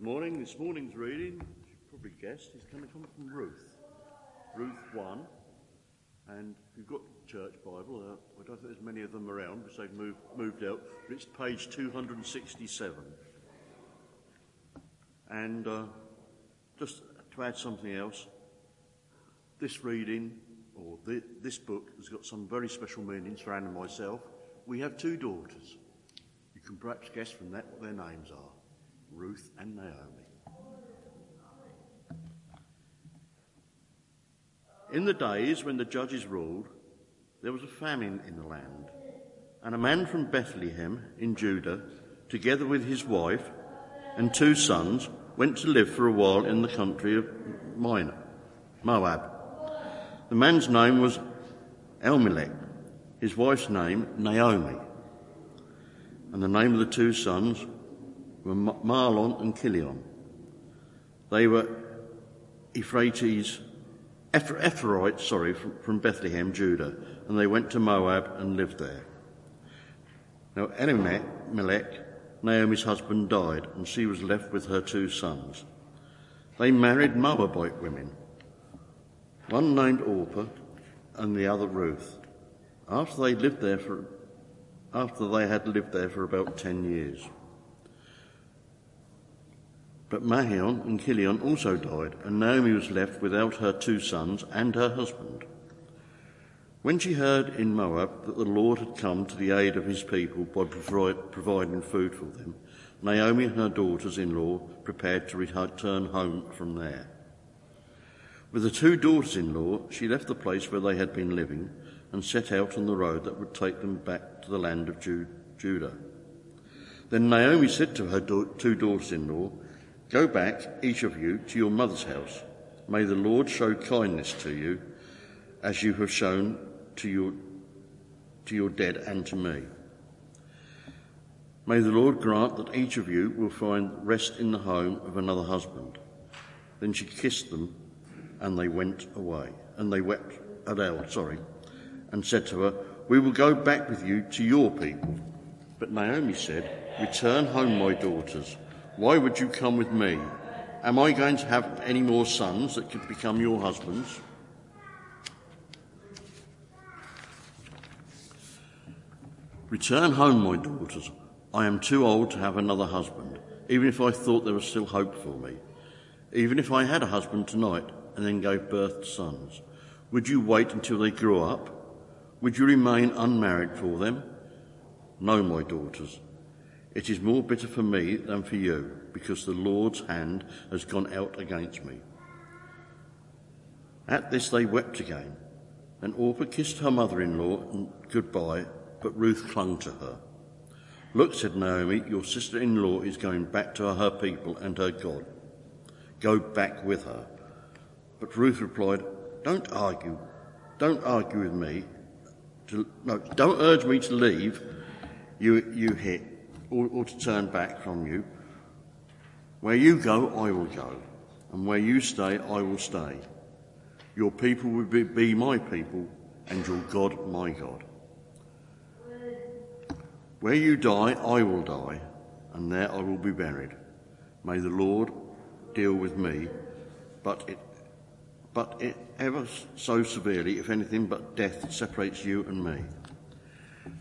Good morning. This morning's reading, you probably guessed, is going to come from Ruth. Ruth 1. And if you've got church Bible, uh, I don't think there's many of them around because they've moved, moved out, but it's page 267. And uh, just to add something else, this reading, or the, this book, has got some very special meanings for Anne and myself. We have two daughters. You can perhaps guess from that what their names are Ruth and Naomi. In the days when the judges ruled, there was a famine in the land, and a man from Bethlehem in Judah, together with his wife and two sons, went to live for a while in the country of Minor, Moab. The man's name was Elimelech, his wife's name Naomi, and the name of the two sons were Mahlon and Chilion. They were Euphrates, Ephraimites, sorry, from, from Bethlehem, Judah, and they went to Moab and lived there. Now Elimelech, Naomi's husband, died, and she was left with her two sons. They married Moabite women, one named Orpah and the other Ruth. After they lived there for, after they had lived there for about ten years. But Mahlon and Chilion also died, and Naomi was left without her two sons and her husband. When she heard in Moab that the Lord had come to the aid of his people by providing food for them, Naomi and her daughters in law prepared to return home from there. With the two daughters in law, she left the place where they had been living and set out on the road that would take them back to the land of Judah. Then Naomi said to her two daughters in law, Go back, each of you, to your mother's house. May the Lord show kindness to you, as you have shown to your, to your dead and to me. May the Lord grant that each of you will find rest in the home of another husband. Then she kissed them, and they went away. And they wept aloud, sorry, and said to her, We will go back with you to your people. But Naomi said, Return home, my daughters. Why would you come with me? Am I going to have any more sons that could become your husbands? Return home, my daughters. I am too old to have another husband, even if I thought there was still hope for me. Even if I had a husband tonight and then gave birth to sons, would you wait until they grew up? Would you remain unmarried for them? No, my daughters. It is more bitter for me than for you, because the Lord's hand has gone out against me. At this they wept again, and Orpah kissed her mother in law and goodbye, but Ruth clung to her. Look, said Naomi, your sister in law is going back to her people and her God. Go back with her. But Ruth replied, Don't argue. Don't argue with me. To, no, don't urge me to leave you, you here or, or to turn back from you. Where you go, I will go, and where you stay, I will stay. Your people will be, be my people, and your God my God. Where you die, I will die, and there I will be buried. May the Lord deal with me, but it, but it ever so severely, if anything but death separates you and me.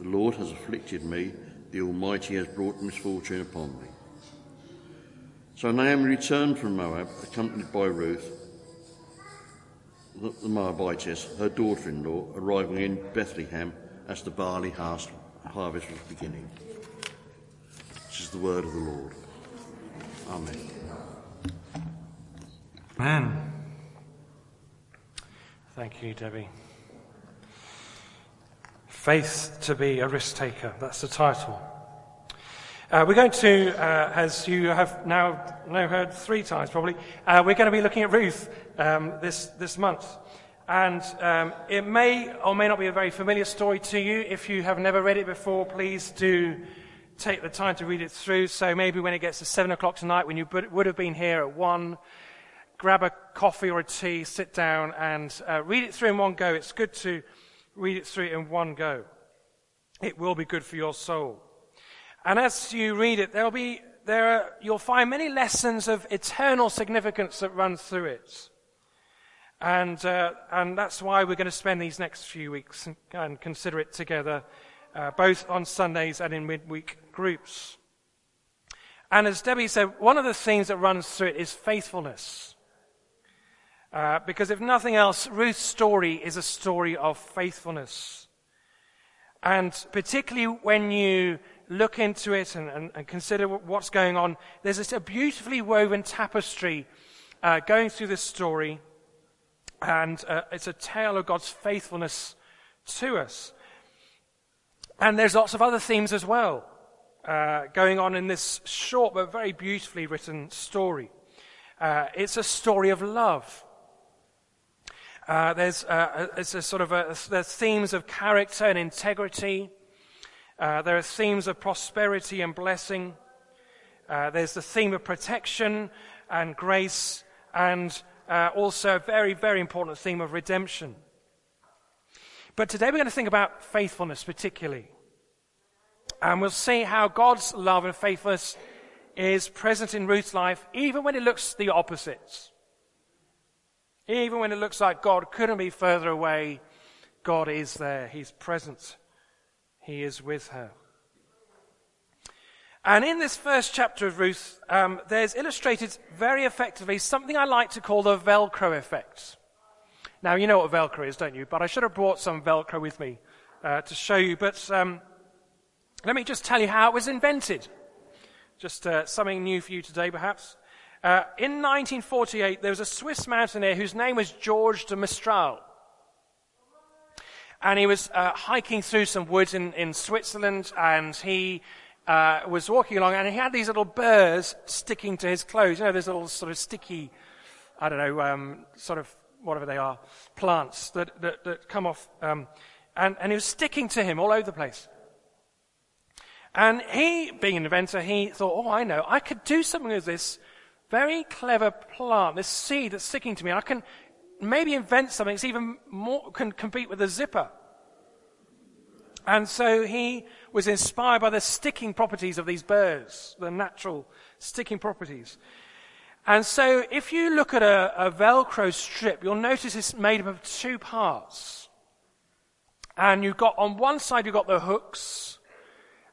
The Lord has afflicted me, the Almighty has brought misfortune upon me. So Naomi returned from Moab, accompanied by Ruth, the Moabitess, her daughter in law, arriving in Bethlehem as the barley harvest was beginning. This is the word of the Lord. Amen. Amen. Thank you, Debbie. Faith to be a risk taker. That's the title. Uh, we're going to, uh, as you have now, now heard three times probably, uh, we're going to be looking at Ruth um, this, this month. And um, it may or may not be a very familiar story to you. If you have never read it before, please do take the time to read it through. So maybe when it gets to 7 o'clock tonight, when you would have been here at 1, grab a coffee or a tea, sit down, and uh, read it through in one go. It's good to read it through in one go. It will be good for your soul. And as you read it, there'll be, there are, you'll find many lessons of eternal significance that run through it. And, uh, and that's why we're going to spend these next few weeks and, and consider it together, uh, both on Sundays and in midweek groups. And as Debbie said, one of the themes that runs through it is faithfulness. Uh, because if nothing else, Ruth's story is a story of faithfulness. And particularly when you look into it and, and, and consider what's going on, there's this, a beautifully woven tapestry uh, going through this story and uh, it's a tale of God's faithfulness to us. And there's lots of other themes as well uh, going on in this short but very beautifully written story. Uh, it's a story of love. Uh, there's uh, it's a sort of a, there's themes of character and integrity. Uh, there are themes of prosperity and blessing. there's the theme of protection and grace and uh, also a very, very important theme of redemption. But today we're going to think about faithfulness particularly. And we'll see how God's love and faithfulness is present in Ruth's life, even when it looks the opposite. Even when it looks like God couldn't be further away, God is there. He's present. He is with her. And in this first chapter of Ruth, um, there's illustrated very effectively something I like to call the Velcro effect. Now, you know what Velcro is, don't you? But I should have brought some Velcro with me uh, to show you. But um, let me just tell you how it was invented. Just uh, something new for you today, perhaps. Uh, in 1948, there was a Swiss mountaineer whose name was George de Mestral. And he was uh, hiking through some woods in, in Switzerland, and he uh, was walking along and he had these little burrs sticking to his clothes. You know, these little sort of sticky, I don't know, um, sort of whatever they are, plants that, that, that come off. Um, and, and it was sticking to him all over the place. And he, being an inventor, he thought, oh, I know, I could do something with this very clever plant, this seed that's sticking to me. I can maybe invent something that's even more, can compete with a zipper. And so he was inspired by the sticking properties of these burrs, the natural sticking properties. And so if you look at a, a Velcro strip, you'll notice it's made up of two parts. And you've got, on one side, you've got the hooks,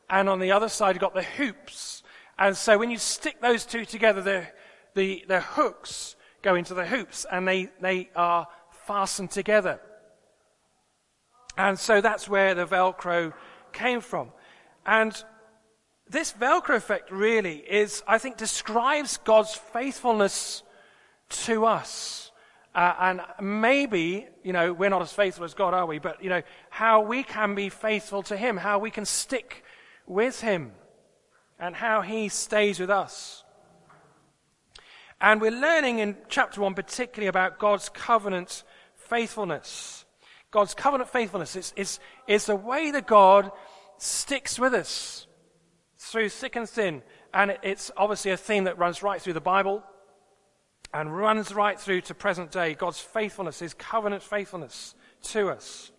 and on the other side, you've got the hoops. And so when you stick those two together, the, the, the hooks go into the hoops, and they, they are fastened together. And so that's where the Velcro came from. And this Velcro effect really is, I think, describes God's faithfulness to us. Uh, and maybe, you know, we're not as faithful as God, are we? But, you know, how we can be faithful to Him, how we can stick with Him, and how He stays with us. And we're learning in chapter 1 particularly about God's covenant faithfulness. God's covenant faithfulness is, is, is the way that God sticks with us through thick and thin. And it's obviously a theme that runs right through the Bible and runs right through to present day. God's faithfulness, His covenant faithfulness to us.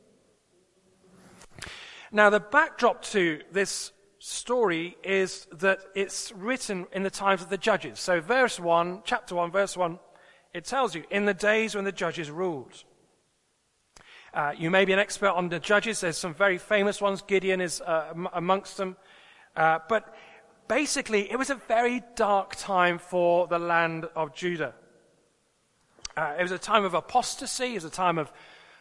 Now, the backdrop to this story is that it's written in the times of the judges. So, verse 1, chapter 1, verse 1, it tells you, in the days when the judges ruled. Uh, you may be an expert on the judges. There's some very famous ones. Gideon is uh, amongst them. Uh, but basically, it was a very dark time for the land of Judah. Uh, it was a time of apostasy. It was a time of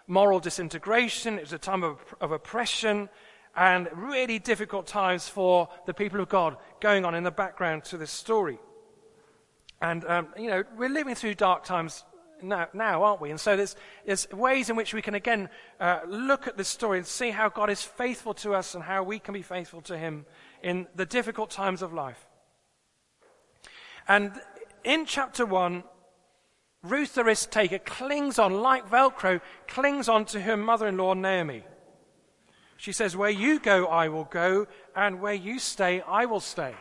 moral disintegration. It was a time of, of oppression and really difficult times for the people of God going on in the background to this story. And, um, you know, we're living through dark times now, now, aren't we? And so there's, there's ways in which we can again uh, look at this story and see how God is faithful to us and how we can be faithful to Him in the difficult times of life. And in chapter 1, Ruth the risk taker clings on, like Velcro, clings on to her mother in law, Naomi. She says, Where you go, I will go, and where you stay, I will stay.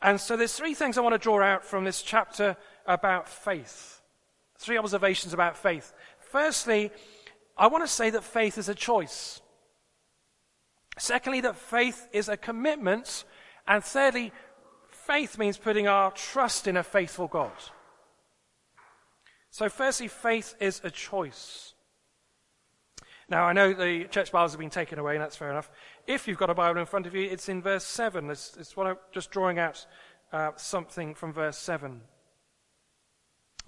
And so there's three things I want to draw out from this chapter about faith. Three observations about faith. Firstly, I want to say that faith is a choice. Secondly, that faith is a commitment. And thirdly, faith means putting our trust in a faithful God. So, firstly, faith is a choice. Now, I know the church Bibles have been taken away, and that's fair enough. If you've got a Bible in front of you, it's in verse 7. It's, it's what I'm just drawing out uh, something from verse 7.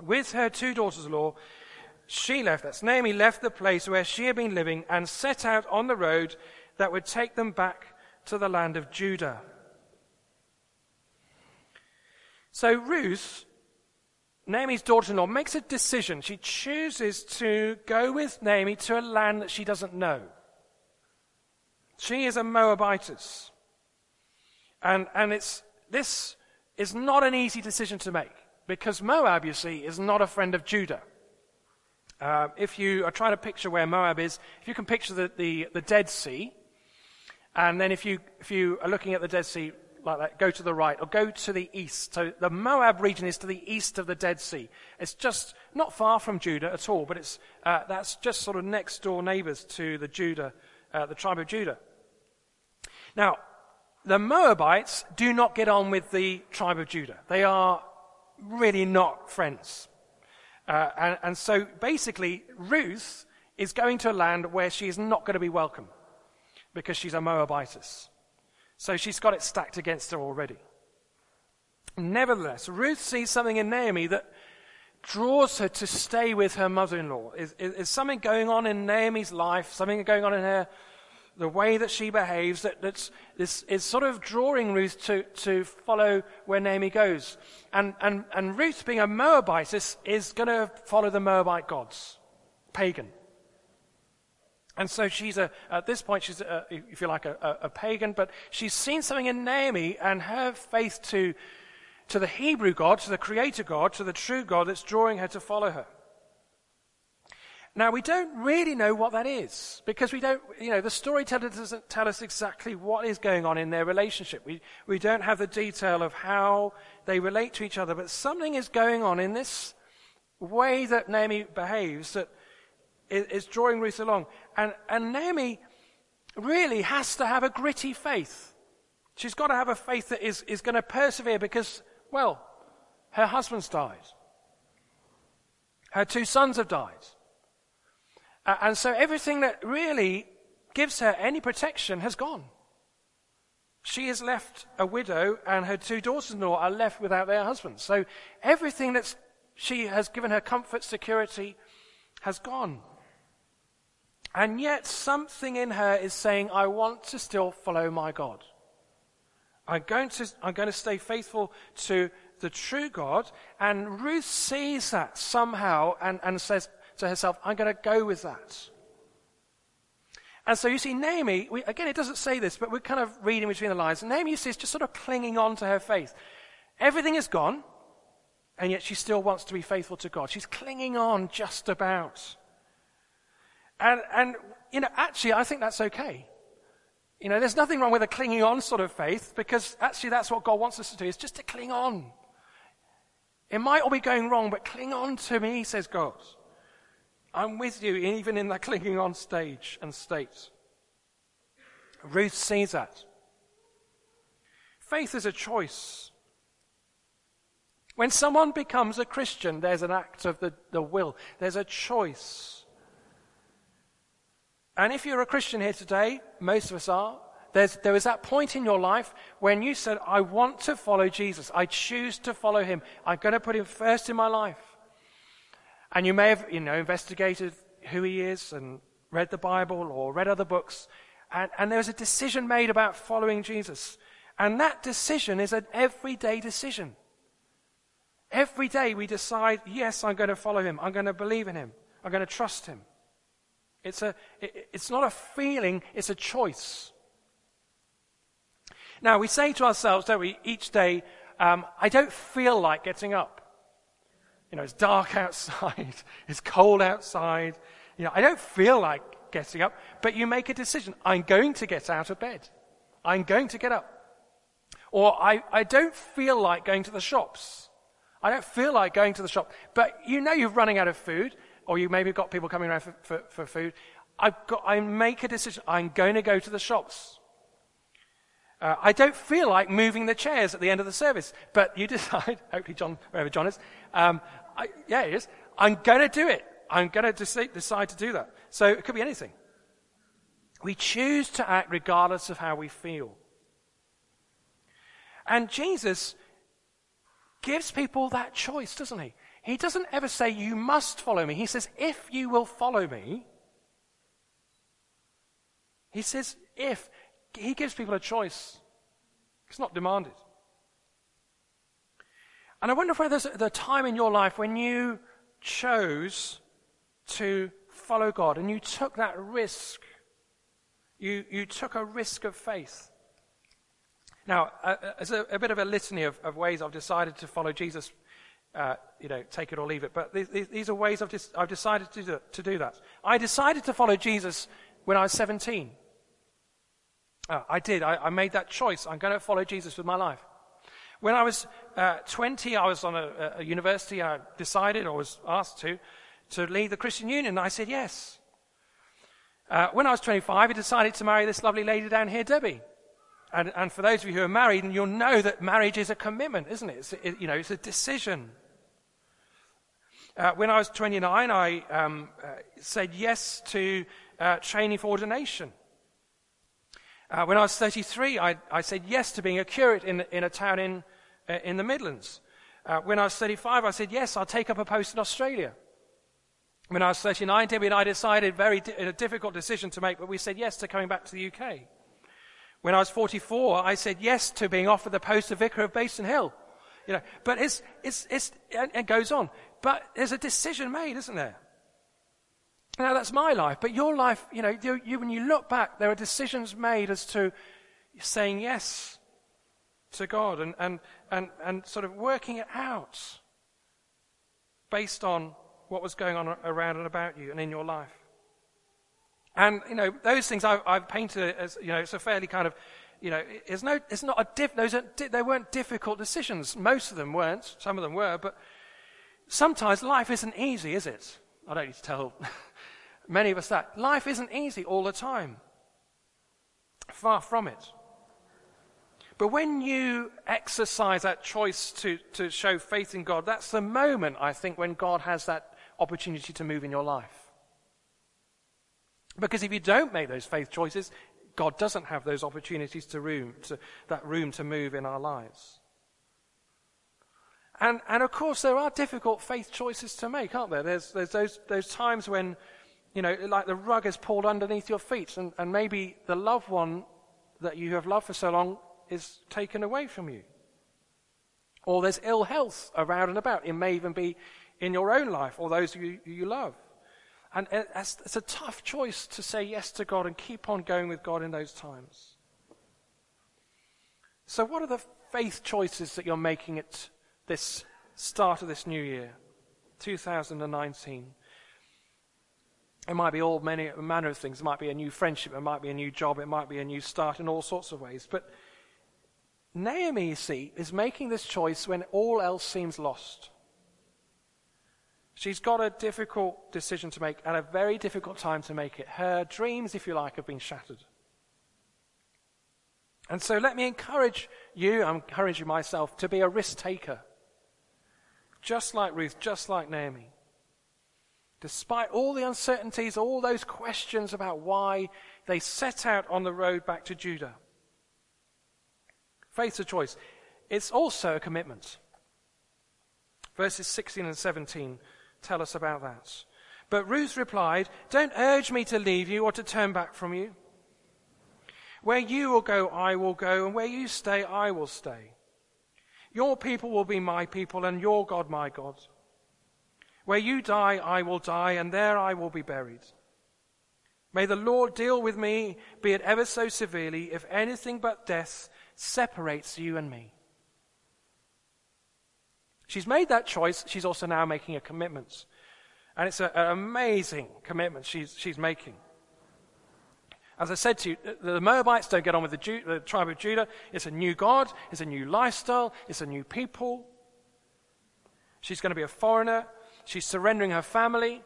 With her two daughters in law, she left, that's Naomi, left the place where she had been living and set out on the road that would take them back to the land of Judah. So Ruth, Naomi's daughter in law, makes a decision. She chooses to go with Naomi to a land that she doesn't know. She is a Moabitess. And, and it's, this is not an easy decision to make because Moab, you see, is not a friend of Judah. Uh, if you are trying to picture where Moab is, if you can picture the, the, the Dead Sea, and then if you, if you are looking at the Dead Sea like that, go to the right or go to the east. So the Moab region is to the east of the Dead Sea. It's just not far from Judah at all, but it's, uh, that's just sort of next door neighbors to the Judah, uh, the tribe of Judah. Now, the Moabites do not get on with the tribe of Judah. They are really not friends. Uh, and, and so basically, Ruth is going to a land where she is not going to be welcome because she's a Moabitess. So she's got it stacked against her already. Nevertheless, Ruth sees something in Naomi that draws her to stay with her mother in law. Is, is, is, something going on in Naomi's life, something going on in her, the way that she behaves, that that's, this is sort of drawing Ruth to, to follow where Naomi goes. And, and, and Ruth, being a Moabite, is, is going to follow the Moabite gods, pagan. And so she's a, at this point, she's, a, if you like, a, a, pagan, but she's seen something in Naomi and her faith to, to the Hebrew God, to the creator God, to the true God that's drawing her to follow her. Now, we don't really know what that is because we don't, you know, the storyteller doesn't tell us exactly what is going on in their relationship. We, we don't have the detail of how they relate to each other, but something is going on in this way that Naomi behaves that is, is drawing Ruth along. And, and Naomi really has to have a gritty faith. She's got to have a faith that is, is going to persevere because, well, her husband's died. Her two sons have died. Uh, and so everything that really gives her any protection has gone. She is left a widow, and her two daughters in law are left without their husbands. So everything that she has given her comfort, security, has gone. And yet, something in her is saying, I want to still follow my God. I'm going to, I'm going to stay faithful to the true God. And Ruth sees that somehow and, and says to herself, I'm going to go with that. And so you see, Naomi, we, again, it doesn't say this, but we're kind of reading between the lines. Naomi, you see, is just sort of clinging on to her faith. Everything is gone, and yet she still wants to be faithful to God. She's clinging on just about. And, and, you know, actually, I think that's okay. You know, there's nothing wrong with a clinging on sort of faith because actually that's what God wants us to do is just to cling on. It might all be going wrong, but cling on to me, says God. I'm with you even in that clinging on stage and state. Ruth sees that. Faith is a choice. When someone becomes a Christian, there's an act of the, the will. There's a choice. And if you're a Christian here today, most of us are, there was that point in your life when you said, I want to follow Jesus. I choose to follow him. I'm going to put him first in my life. And you may have, you know, investigated who he is and read the Bible or read other books. And, and there was a decision made about following Jesus. And that decision is an everyday decision. Every day we decide, yes, I'm going to follow him. I'm going to believe in him. I'm going to trust him. It's, a, it, it's not a feeling, it's a choice. Now, we say to ourselves, don't we, each day, um, I don't feel like getting up. You know, it's dark outside, it's cold outside. You know, I don't feel like getting up, but you make a decision. I'm going to get out of bed. I'm going to get up. Or I, I don't feel like going to the shops. I don't feel like going to the shop. But you know you're running out of food, or you maybe got people coming around for, for, for food. I've got, I make a decision. I'm going to go to the shops. Uh, I don't feel like moving the chairs at the end of the service, but you decide, hopefully John, wherever John is, um, I, yeah, he is. I'm going to do it. I'm going to decide, decide to do that. So it could be anything. We choose to act regardless of how we feel. And Jesus gives people that choice, doesn't he? He doesn't ever say, You must follow me. He says, If you will follow me. He says, If. He gives people a choice. It's not demanded. And I wonder if there's a time in your life when you chose to follow God and you took that risk. You, you took a risk of faith. Now, uh, as a, a, bit of a litany of, of, ways I've decided to follow Jesus, uh, you know, take it or leave it, but these, these are ways I've, I've decided to do, to do, that. I decided to follow Jesus when I was 17. Uh, I did. I, I, made that choice. I'm going to follow Jesus with my life. When I was uh, 20, I was on a, a university. I decided, or was asked to, to leave the Christian Union. I said yes. Uh, when I was 25, I decided to marry this lovely lady down here, Debbie. And, and, for those of you who are married, and you'll know that marriage is a commitment, isn't it? It's, it, you know, it's a decision. Uh, when I was 29, I um, uh, said yes to uh, training for ordination. Uh, when I was 33, I, I, said yes to being a curate in, in a town in, uh, in the Midlands. Uh, when I was 35, I said yes, I'll take up a post in Australia. When I was 39, Debbie and I decided very di- a difficult decision to make, but we said yes to coming back to the UK. When I was 44, I said yes to being offered the post of vicar of Basin Hill. You know, but it's, it's, it's, it goes on. But there's a decision made, isn't there? Now that's my life, but your life, you know, you, you, when you look back, there are decisions made as to saying yes to God and, and, and, and sort of working it out based on what was going on around and about you and in your life. And, you know, those things I've, I've painted as, you know, it's a fairly kind of, you know, it's, no, it's not a diff, those are, they weren't difficult decisions. Most of them weren't. Some of them were. But sometimes life isn't easy, is it? I don't need to tell many of us that. Life isn't easy all the time. Far from it. But when you exercise that choice to, to show faith in God, that's the moment, I think, when God has that opportunity to move in your life. Because if you don't make those faith choices, God doesn't have those opportunities to room, to, that room to move in our lives. And, and of course, there are difficult faith choices to make, aren't there? There's, there's those, those times when, you know, like the rug is pulled underneath your feet, and, and maybe the loved one that you have loved for so long is taken away from you. Or there's ill health around and about. It may even be in your own life or those you, you love. And it's a tough choice to say yes to God and keep on going with God in those times. So, what are the faith choices that you're making at this start of this new year, 2019? It might be all many manner of things. It might be a new friendship. It might be a new job. It might be a new start in all sorts of ways. But Naomi, you see, is making this choice when all else seems lost. She's got a difficult decision to make and a very difficult time to make it. Her dreams, if you like, have been shattered. And so let me encourage you, I'm encouraging myself, to be a risk taker. Just like Ruth, just like Naomi. Despite all the uncertainties, all those questions about why, they set out on the road back to Judah. Faith's a choice. It's also a commitment. Verses 16 and 17 tell us about that. But Ruth replied, Don't urge me to leave you or to turn back from you. Where you will go, I will go, and where you stay, I will stay. Your people will be my people, and your God my God. Where you die, I will die, and there I will be buried. May the Lord deal with me, be it ever so severely, if anything but death separates you and me. She's made that choice. She's also now making a commitment. And it's an amazing commitment she's, she's making. As I said to you, the Moabites don't get on with the, the tribe of Judah. It's a new God, it's a new lifestyle, it's a new people. She's going to be a foreigner. She's surrendering her family.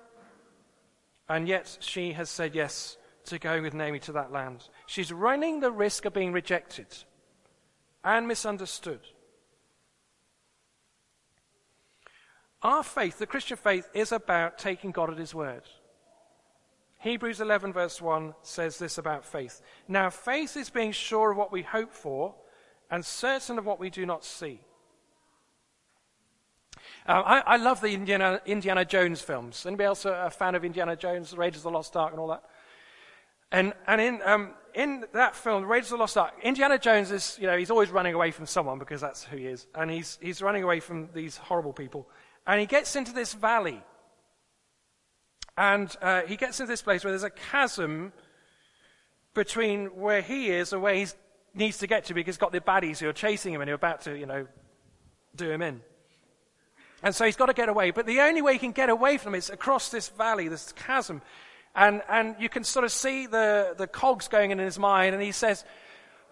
And yet she has said yes to going with Naomi to that land. She's running the risk of being rejected and misunderstood. Our faith, the Christian faith, is about taking God at His word. Hebrews 11, verse 1 says this about faith. Now, faith is being sure of what we hope for and certain of what we do not see. Um, I, I, love the Indiana, Indiana, Jones films. Anybody else a, a, fan of Indiana Jones, Raiders of the Lost Ark, and all that? And, and in, um, in that film, Raiders of the Lost Ark, Indiana Jones is, you know, he's always running away from someone because that's who he is. And he's, he's running away from these horrible people. And he gets into this valley. And uh, he gets into this place where there's a chasm between where he is and where he needs to get to because he's got the baddies who are chasing him and who are about to, you know, do him in. And so he's got to get away. But the only way he can get away from him is across this valley, this chasm. And, and you can sort of see the, the cogs going in his mind. And he says,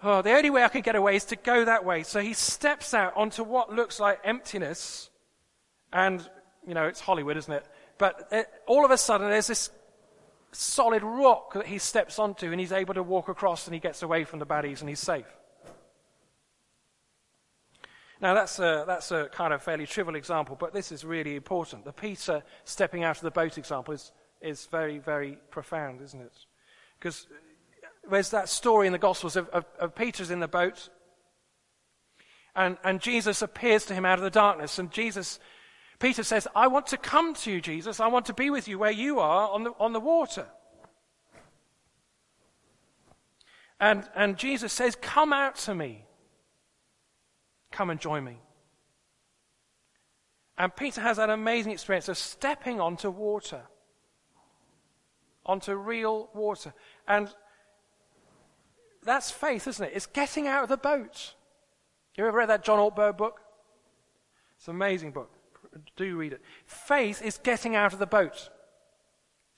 Oh, the only way I can get away is to go that way. So he steps out onto what looks like emptiness and, you know, it's Hollywood, isn't it? But it, all of a sudden, there's this solid rock that he steps onto, and he's able to walk across, and he gets away from the baddies, and he's safe. Now, that's a, that's a kind of fairly trivial example, but this is really important. The Peter stepping out of the boat example is, is very, very profound, isn't it? Because uh, there's that story in the Gospels of, of, of Peter's in the boat, and, and Jesus appears to him out of the darkness, and Jesus Peter says, I want to come to you, Jesus. I want to be with you where you are on the, on the water. And, and Jesus says, Come out to me. Come and join me. And Peter has that amazing experience of stepping onto water, onto real water. And that's faith, isn't it? It's getting out of the boat. You ever read that John Ortberg book? It's an amazing book do read it. Faith is getting out of the boat.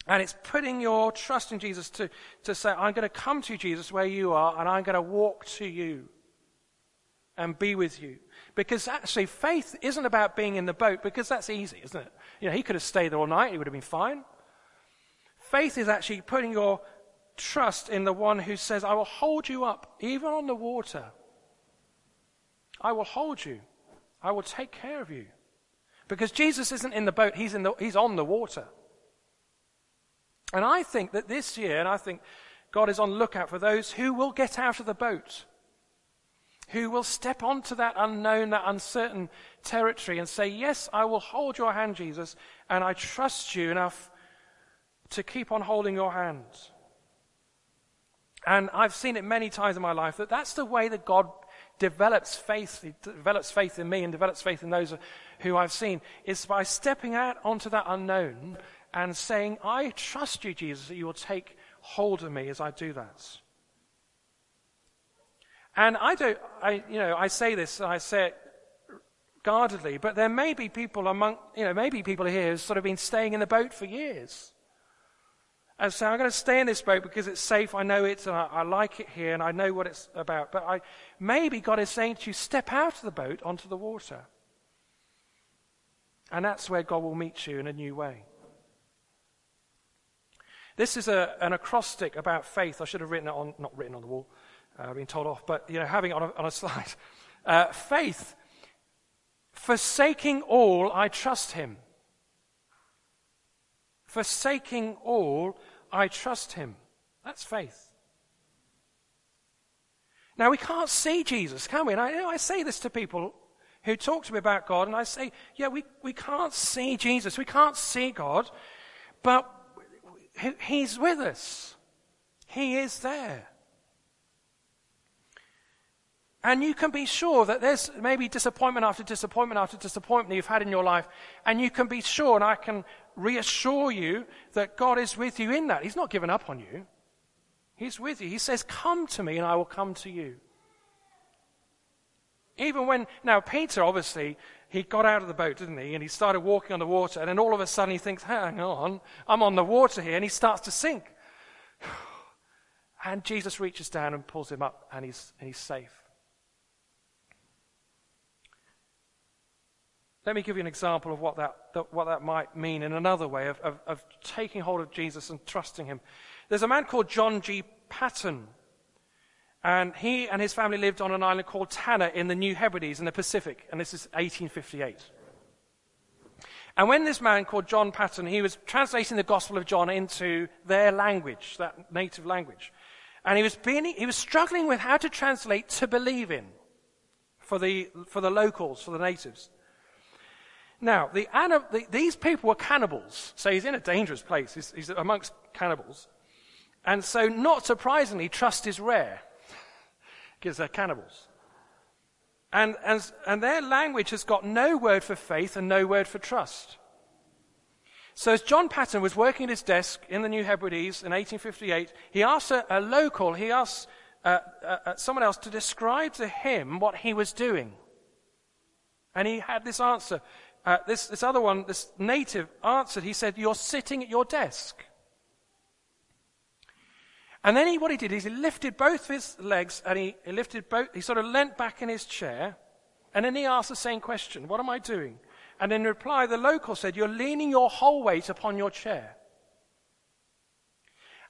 And it's putting your trust in Jesus to, to say, I'm going to come to Jesus, where you are, and I'm going to walk to you and be with you. Because actually, faith isn't about being in the boat, because that's easy, isn't it? You know, he could have stayed there all night, he would have been fine. Faith is actually putting your trust in the one who says, I will hold you up, even on the water. I will hold you. I will take care of you. Because Jesus isn't in the boat, he's, in the, he's on the water. And I think that this year, and I think God is on lookout for those who will get out of the boat, who will step onto that unknown, that uncertain territory and say, Yes, I will hold your hand, Jesus, and I trust you enough to keep on holding your hand. And I've seen it many times in my life that that's the way that God develops faith, develops faith in me and develops faith in those who I've seen, is by stepping out onto that unknown and saying, I trust you, Jesus, that you will take hold of me as I do that. And I don't, I, you know, I say this, I say it guardedly, but there may be people among, you know, maybe people here who've sort of been staying in the boat for years. And so I'm going to stay in this boat because it's safe. I know it and I, I, like it here and I know what it's about. But I, maybe God is saying to you, step out of the boat onto the water. And that's where God will meet you in a new way. This is a, an acrostic about faith. I should have written it on, not written on the wall, uh, been told off, but you know, having it on a, on a slide. Uh, faith, forsaking all, I trust him. Forsaking all, I trust him. That's faith. Now, we can't see Jesus, can we? And I, you know, I say this to people who talk to me about God, and I say, yeah, we, we can't see Jesus. We can't see God, but He's with us. He is there. And you can be sure that there's maybe disappointment after disappointment after disappointment you've had in your life. And you can be sure, and I can reassure you that God is with you in that. He's not given up on you. He's with you. He says, Come to me, and I will come to you. Even when, now Peter obviously, he got out of the boat, didn't he? And he started walking on the water. And then all of a sudden he thinks, hang on, I'm on the water here. And he starts to sink. And Jesus reaches down and pulls him up, and he's, and he's safe. Let me give you an example of what that, what that might mean in another way of, of, of taking hold of Jesus and trusting him. There's a man called John G. Paton, And he and his family lived on an island called Tanna in the New Hebrides in the Pacific. And this is 1858. And when this man called John Paton, he was translating the Gospel of John into their language, that native language. And he was, being, he was struggling with how to translate to believe in for the, for the locals, for the natives. Now, the, the, these people were cannibals, so he's in a dangerous place. He's, he's amongst cannibals. And so, not surprisingly, trust is rare because they're cannibals. And, and, and their language has got no word for faith and no word for trust. So as John Paton was working at his desk in the New Hebrides in 1858, he asked a, a local, he asked uh, uh, uh, someone else to describe to him what he was doing. And he had this answer. Uh, this, this other one, this native answered, he said, You're sitting at your desk. And then he, what he did is he lifted both his legs and he, he lifted both, he sort of leant back in his chair. And then he asked the same question What am I doing? And in reply, the local said, You're leaning your whole weight upon your chair.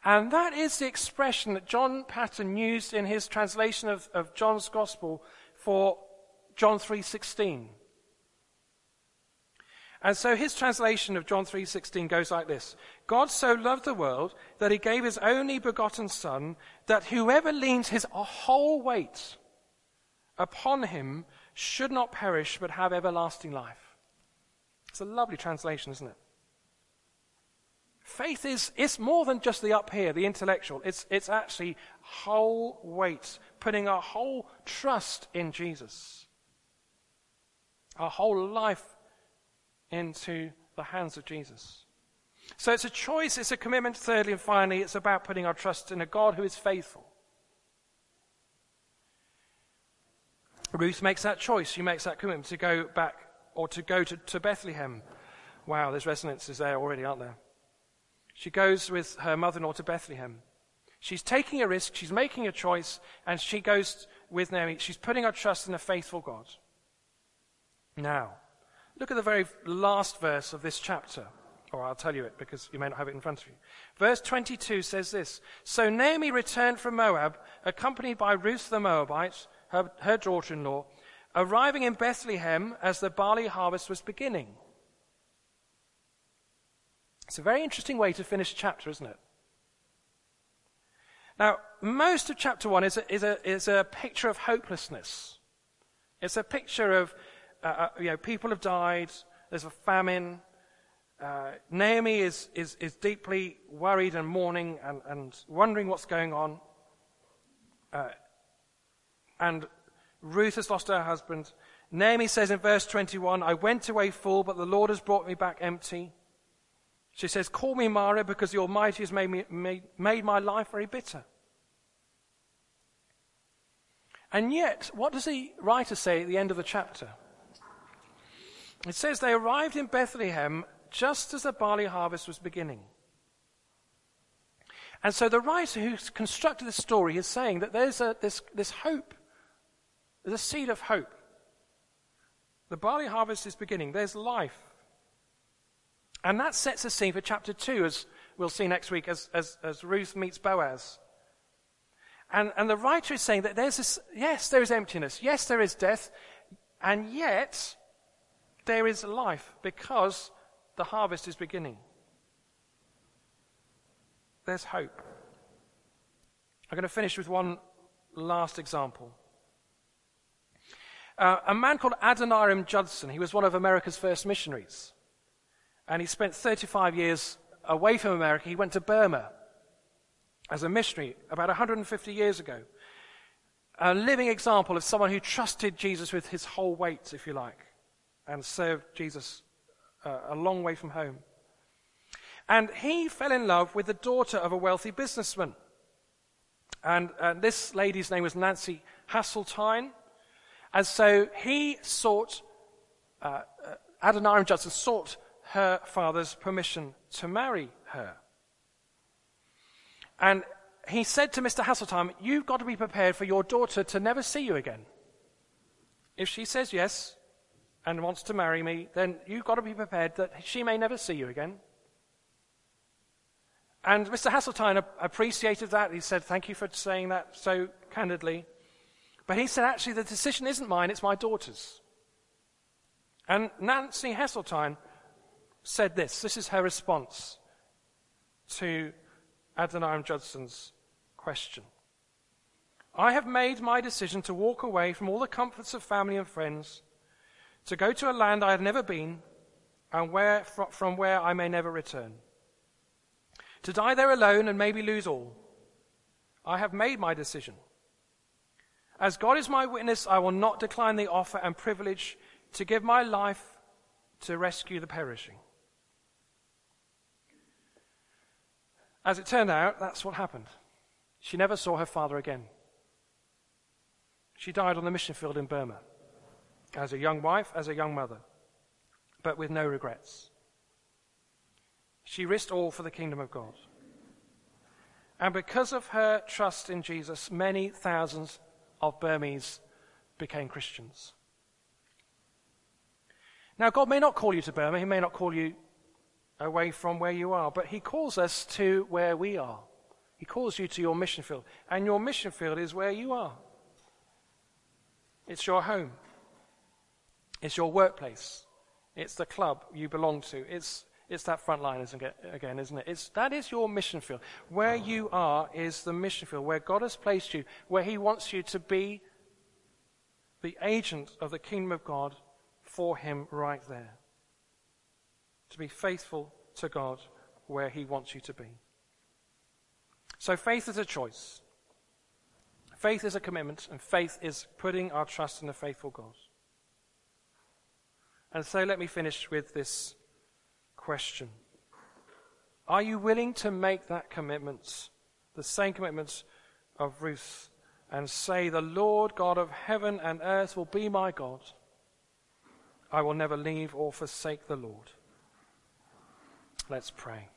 And that is the expression that John Paton used in his translation of, of John's Gospel for John 3.16. And so his translation of John 3:16 goes like this: God so loved the world that he gave his only begotten son that whoever leans his whole weight upon him should not perish but have everlasting life. It's a lovely translation, isn't it? Faith is it's more than just the up here, the intellectual. It's it's actually whole weight, putting our whole trust in Jesus. Our whole life into the hands of Jesus. So it's a choice, it's a commitment. Thirdly and finally, it's about putting our trust in a God who is faithful. Ruth makes that choice. She makes that commitment to go back or to go to, to Bethlehem. Wow, there's resonances there already, aren't there? She goes with her mother in law to Bethlehem. She's taking a risk, she's making a choice, and she goes with Naomi. She's putting her trust in a faithful God. Now, Look at the very last verse of this chapter. Or I'll tell you it because you may not have it in front of you. Verse 22 says this So Naomi returned from Moab, accompanied by Ruth the Moabite, her, her daughter in law, arriving in Bethlehem as the barley harvest was beginning. It's a very interesting way to finish a chapter, isn't it? Now, most of chapter 1 is a, is a, is a picture of hopelessness. It's a picture of uh, uh, you know, people have died, there's a famine. Uh, Naomi is, is, is deeply worried and mourning and, and wondering what's going on. Uh, and Ruth has lost her husband. Naomi says in verse 21, I went away full, but the Lord has brought me back empty. She says, Call me Mara because the Almighty has made, me, made, made my life very bitter. And yet, what does the writer say at the end of the chapter? It says they arrived in Bethlehem just as the barley harvest was beginning. And so the writer who constructed the story is saying that there's a, this, this hope, there's a seed of hope. The barley harvest is beginning, there's life. And that sets the scene for chapter 2, as we'll see next week, as, as, as Ruth meets Boaz. And, and the writer is saying that there's this, yes, there is emptiness, yes, there is death, and yet there is life because the harvest is beginning. There's hope. I'm going to finish with one last example. Uh, a man called Adoniram Judson, he was one of America's first missionaries. And he spent 35 years away from America. He went to Burma as a missionary about 150 years ago. A living example of someone who trusted Jesus with his whole weight, if you like and served Jesus uh, a long way from home. And he fell in love with the daughter of a wealthy businessman. And uh, this lady's name was Nancy Hasseltine. And so he sought, uh, uh, Adoniram Judson sought her father's permission to marry her. And he said to Mr. Hasseltine, You've got to be prepared for your daughter to never see you again. If she says yes and wants to marry me, then you've got to be prepared that she may never see you again. And Mr. Hasseltine appreciated that. He said, Thank you for saying that so candidly. But he said, Actually, the decision isn't mine, it's my daughter's. And Nancy Hasseltine said this this is her response to Adoniram Judson's question. I have made my decision to walk away from all the comforts of family and friends, to go to a land I have never been, and where, from where I may never return. To die there alone and maybe lose all. I have made my decision. As God is my witness, I will not decline the offer and privilege to give my life to rescue the perishing. As it turned out, that's what happened. She never saw her father again. She died on the mission field in Burma as a young wife, as a young mother, but with no regrets. She risked all for the kingdom of God. And because of her trust in Jesus, many thousands of Burmese became Christians. Now, God may not call you to Burma, He may not call you away from where you are, but He calls us to where we are. He calls you to your mission field, and your mission field is where you are. It's your home, it's your workplace, it's the club you belong to, it's, it's that front line again, isn't it? It's, that is your mission field. Where uh-huh. you are is the mission field, where God has placed you, where He wants you to be the agent of the kingdom of God for Him right there. To be faithful to God where He wants you to be. So faith is a choice. Faith is a commitment, and faith is putting our trust in the faithful God. And so let me finish with this question Are you willing to make that commitment, the same commitment of Ruth, and say, The Lord God of heaven and earth will be my God? I will never leave or forsake the Lord. Let's pray.